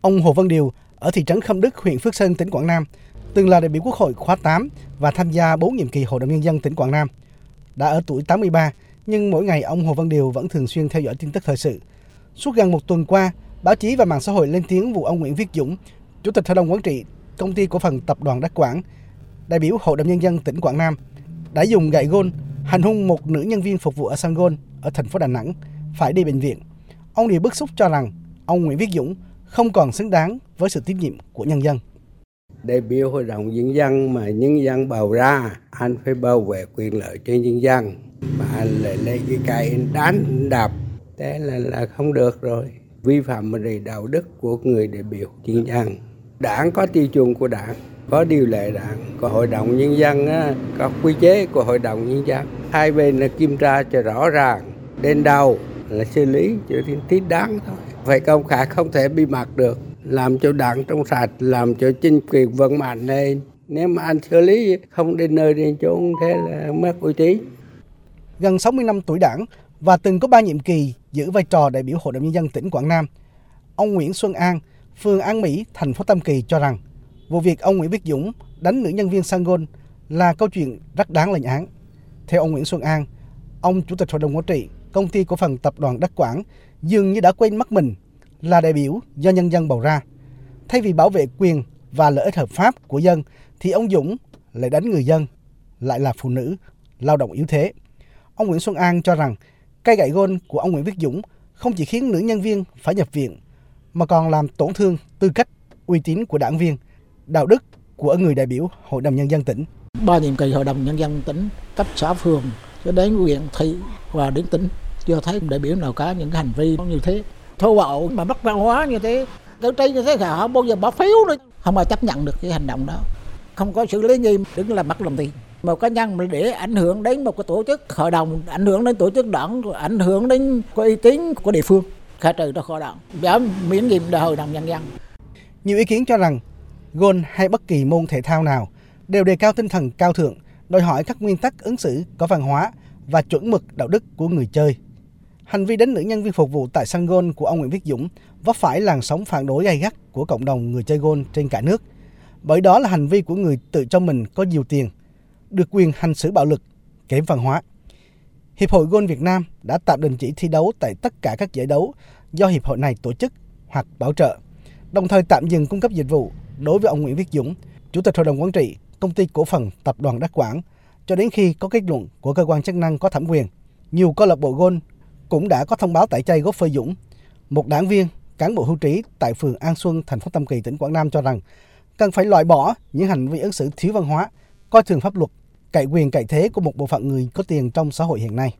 Ông Hồ Văn Điều ở thị trấn Khâm Đức, huyện Phước Sơn, tỉnh Quảng Nam, từng là đại biểu Quốc hội khóa 8 và tham gia 4 nhiệm kỳ Hội đồng Nhân dân tỉnh Quảng Nam. Đã ở tuổi 83, nhưng mỗi ngày ông Hồ Văn Điều vẫn thường xuyên theo dõi tin tức thời sự. Suốt gần một tuần qua, báo chí và mạng xã hội lên tiếng vụ ông Nguyễn Viết Dũng, Chủ tịch Hội đồng Quản trị Công ty Cổ phần Tập đoàn Đắc Quảng, đại biểu Hội đồng Nhân dân tỉnh Quảng Nam, đã dùng gậy gôn hành hung một nữ nhân viên phục vụ ở sân gôn ở thành phố Đà Nẵng, phải đi bệnh viện. Ông Điều bức xúc cho rằng ông Nguyễn Viết Dũng không còn xứng đáng với sự tín nhiệm của nhân dân. Đại biểu Hội đồng Nhân dân mà nhân dân bầu ra, anh phải bảo vệ quyền lợi cho nhân dân. Mà anh lại lấy cái cây đánh đập, thế là, là không được rồi. Vi phạm về đạo đức của người đại biểu nhân dân. Đảng có tiêu chuẩn của đảng, có điều lệ đảng, có hội đồng nhân dân, có quy chế của hội đồng nhân dân. Hai bên là kiểm tra cho rõ ràng, đến đâu là xử lý cho thích đáng thôi phải công khai không thể bị mặc được làm cho đảng trong sạch làm cho chính quyền vững mạnh lên nếu mà anh xử lý không đến nơi đến chốn thế là mất uy tín gần 60 năm tuổi đảng và từng có ba nhiệm kỳ giữ vai trò đại biểu Hội đồng Nhân dân tỉnh Quảng Nam. Ông Nguyễn Xuân An, phường An Mỹ, thành phố Tam Kỳ cho rằng vụ việc ông Nguyễn Viết Dũng đánh nữ nhân viên Sangôn là câu chuyện rất đáng lên án. Theo ông Nguyễn Xuân An, ông Chủ tịch Hội đồng Quản trị Công ty Cổ phần Tập đoàn Đắc Quảng dường như đã quên mất mình là đại biểu do nhân dân bầu ra. Thay vì bảo vệ quyền và lợi ích hợp pháp của dân thì ông Dũng lại đánh người dân, lại là phụ nữ, lao động yếu thế. Ông Nguyễn Xuân An cho rằng cây gậy gôn của ông Nguyễn Viết Dũng không chỉ khiến nữ nhân viên phải nhập viện mà còn làm tổn thương tư cách, uy tín của đảng viên, đạo đức của người đại biểu Hội đồng Nhân dân tỉnh. Ba nhiệm kỳ Hội đồng Nhân dân tỉnh cấp xã phường cho đến huyện thị và đến tỉnh chưa thấy đại biểu nào có những cái hành vi như thế. Thô bạo mà mất văn hóa như thế. Cử tri như thế là họ bao giờ bỏ phiếu nữa. Không ai chấp nhận được cái hành động đó. Không có xử lý nghiêm đứng là mất lòng tin một cá nhân mà để ảnh hưởng đến một cái tổ chức hội đồng, ảnh hưởng đến tổ chức đảng, ảnh hưởng đến cái uy tín của địa phương. Khai trừ ra khỏi đảng. Giảm miễn nhiệm đại hội đồng nhân dân. Nhiều ý kiến cho rằng gôn hay bất kỳ môn thể thao nào đều đề cao tinh thần cao thượng, đòi hỏi các nguyên tắc ứng xử có văn hóa và chuẩn mực đạo đức của người chơi. Hành vi đánh nữ nhân viên phục vụ tại sân golf của ông Nguyễn Viết Dũng vấp phải làn sóng phản đối gay gắt của cộng đồng người chơi golf trên cả nước. Bởi đó là hành vi của người tự cho mình có nhiều tiền, được quyền hành xử bạo lực, kém văn hóa. Hiệp hội Golf Việt Nam đã tạm đình chỉ thi đấu tại tất cả các giải đấu do hiệp hội này tổ chức hoặc bảo trợ, đồng thời tạm dừng cung cấp dịch vụ đối với ông Nguyễn Viết Dũng, Chủ tịch Hội đồng Quản trị Công ty Cổ phần Tập đoàn Đắc Quảng, cho đến khi có kết luận của cơ quan chức năng có thẩm quyền. Nhiều câu lạc bộ golf cũng đã có thông báo tại chay gốc phơi Dũng. Một đảng viên, cán bộ hưu trí tại phường An Xuân, thành phố Tam Kỳ, tỉnh Quảng Nam cho rằng cần phải loại bỏ những hành vi ứng xử thiếu văn hóa, coi thường pháp luật, cậy quyền cậy thế của một bộ phận người có tiền trong xã hội hiện nay.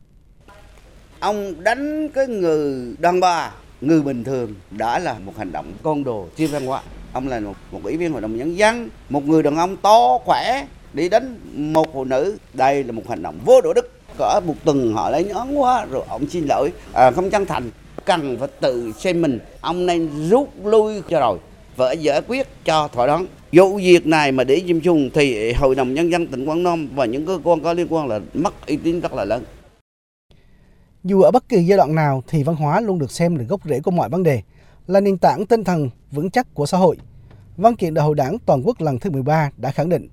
Ông đánh cái người đàn bà, người bình thường đã là một hành động con đồ thiếu văn hóa. Ông là một, một ủy viên hội đồng nhân dân, một người đàn ông to khỏe đi đánh một phụ nữ. Đây là một hành động vô đạo đức cỡ một tuần họ lấy nhón quá rồi ông xin lỗi. À, không chân thành cần phải tự xem mình. Ông nên rút lui cho rồi vợ giải quyết cho thỏa đáng. Vụ việc này mà để chim chung thì hội đồng nhân dân tỉnh quảng nam và những cơ quan có liên quan là mất uy tín rất là lớn. Dù ở bất kỳ giai đoạn nào thì văn hóa luôn được xem là gốc rễ của mọi vấn đề, là nền tảng tinh thần vững chắc của xã hội. Văn kiện Đại hội Đảng toàn quốc lần thứ 13 đã khẳng định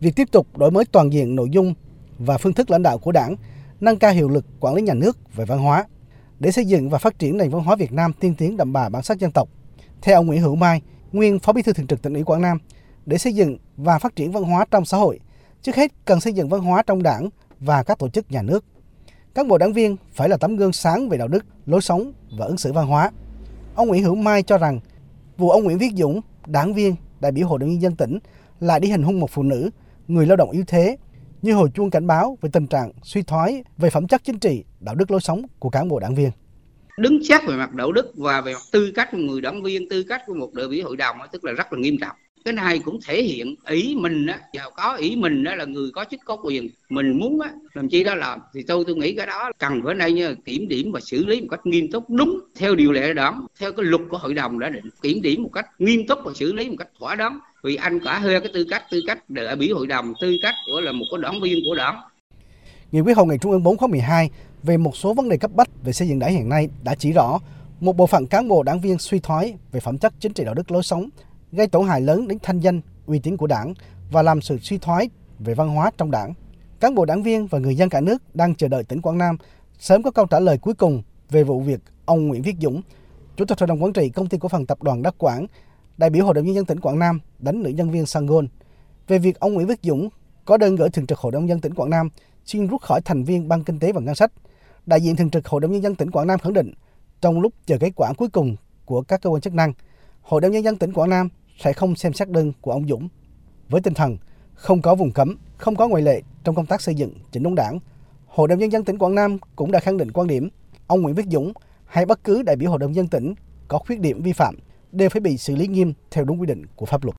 việc tiếp tục đổi mới toàn diện nội dung và phương thức lãnh đạo của Đảng, nâng cao hiệu lực quản lý nhà nước về văn hóa để xây dựng và phát triển nền văn hóa Việt Nam tiên tiến đậm đà bản sắc dân tộc. Theo ông Nguyễn Hữu Mai, nguyên Phó Bí thư Thường trực Tỉnh ủy Quảng Nam, để xây dựng và phát triển văn hóa trong xã hội, trước hết cần xây dựng văn hóa trong Đảng và các tổ chức nhà nước. Các bộ đảng viên phải là tấm gương sáng về đạo đức, lối sống và ứng xử văn hóa. Ông Nguyễn Hữu Mai cho rằng, vụ ông Nguyễn Viết Dũng, đảng viên, đại biểu Hội đồng nhân dân tỉnh lại đi hành hung một phụ nữ, người lao động yếu thế như hồi chuông cảnh báo về tình trạng suy thoái về phẩm chất chính trị, đạo đức lối sống của cán bộ đảng viên. Đứng xét về mặt đạo đức và về mặt tư cách của người đảng viên tư cách của một đại biểu hội đồng tức là rất là nghiêm trọng cái này cũng thể hiện ý mình á giàu có ý mình đó là người có chức có quyền. Mình muốn á làm chi đó làm thì tôi tôi nghĩ cái đó cần phải nay nha kiểm điểm và xử lý một cách nghiêm túc đúng theo điều lệ đảng theo cái luật của hội đồng đã định. Kiểm điểm một cách nghiêm túc và xử lý một cách thỏa đáng. Vì anh cả hơi cái tư cách tư cách đại biểu hội đồng tư cách của là một cái đảng viên của đảng. Nghị quyết hội nghị Trung ương 4 khóa 12 về một số vấn đề cấp bách về xây dựng đảng hiện nay đã chỉ rõ một bộ phận cán bộ đảng viên suy thoái về phẩm chất chính trị đạo đức lối sống, gây tổn hại lớn đến thanh danh, uy tín của đảng và làm sự suy thoái về văn hóa trong đảng. Cán bộ đảng viên và người dân cả nước đang chờ đợi tỉnh Quảng Nam sớm có câu trả lời cuối cùng về vụ việc ông Nguyễn Viết Dũng, Chủ tịch Hội đồng Quản trị Công ty Cổ phần Tập đoàn Đắc Quảng, đại biểu Hội đồng Nhân dân tỉnh Quảng Nam đánh nữ nhân viên Sangôn về việc ông Nguyễn Viết Dũng có đơn gửi Thường trực Hội đồng Nhân dân tỉnh Quảng Nam xin rút khỏi thành viên Ban Kinh tế và Ngân sách. Đại diện Thường trực Hội đồng Nhân dân tỉnh Quảng Nam khẳng định trong lúc chờ kết quả cuối cùng của các cơ quan chức năng, Hội đồng Nhân dân tỉnh Quảng Nam sẽ không xem xét đơn của ông Dũng. Với tinh thần không có vùng cấm, không có ngoại lệ trong công tác xây dựng chỉnh đốn đảng, Hội đồng Nhân dân tỉnh Quảng Nam cũng đã khẳng định quan điểm ông Nguyễn Viết Dũng hay bất cứ đại biểu Hội đồng dân tỉnh có khuyết điểm vi phạm đều phải bị xử lý nghiêm theo đúng quy định của pháp luật.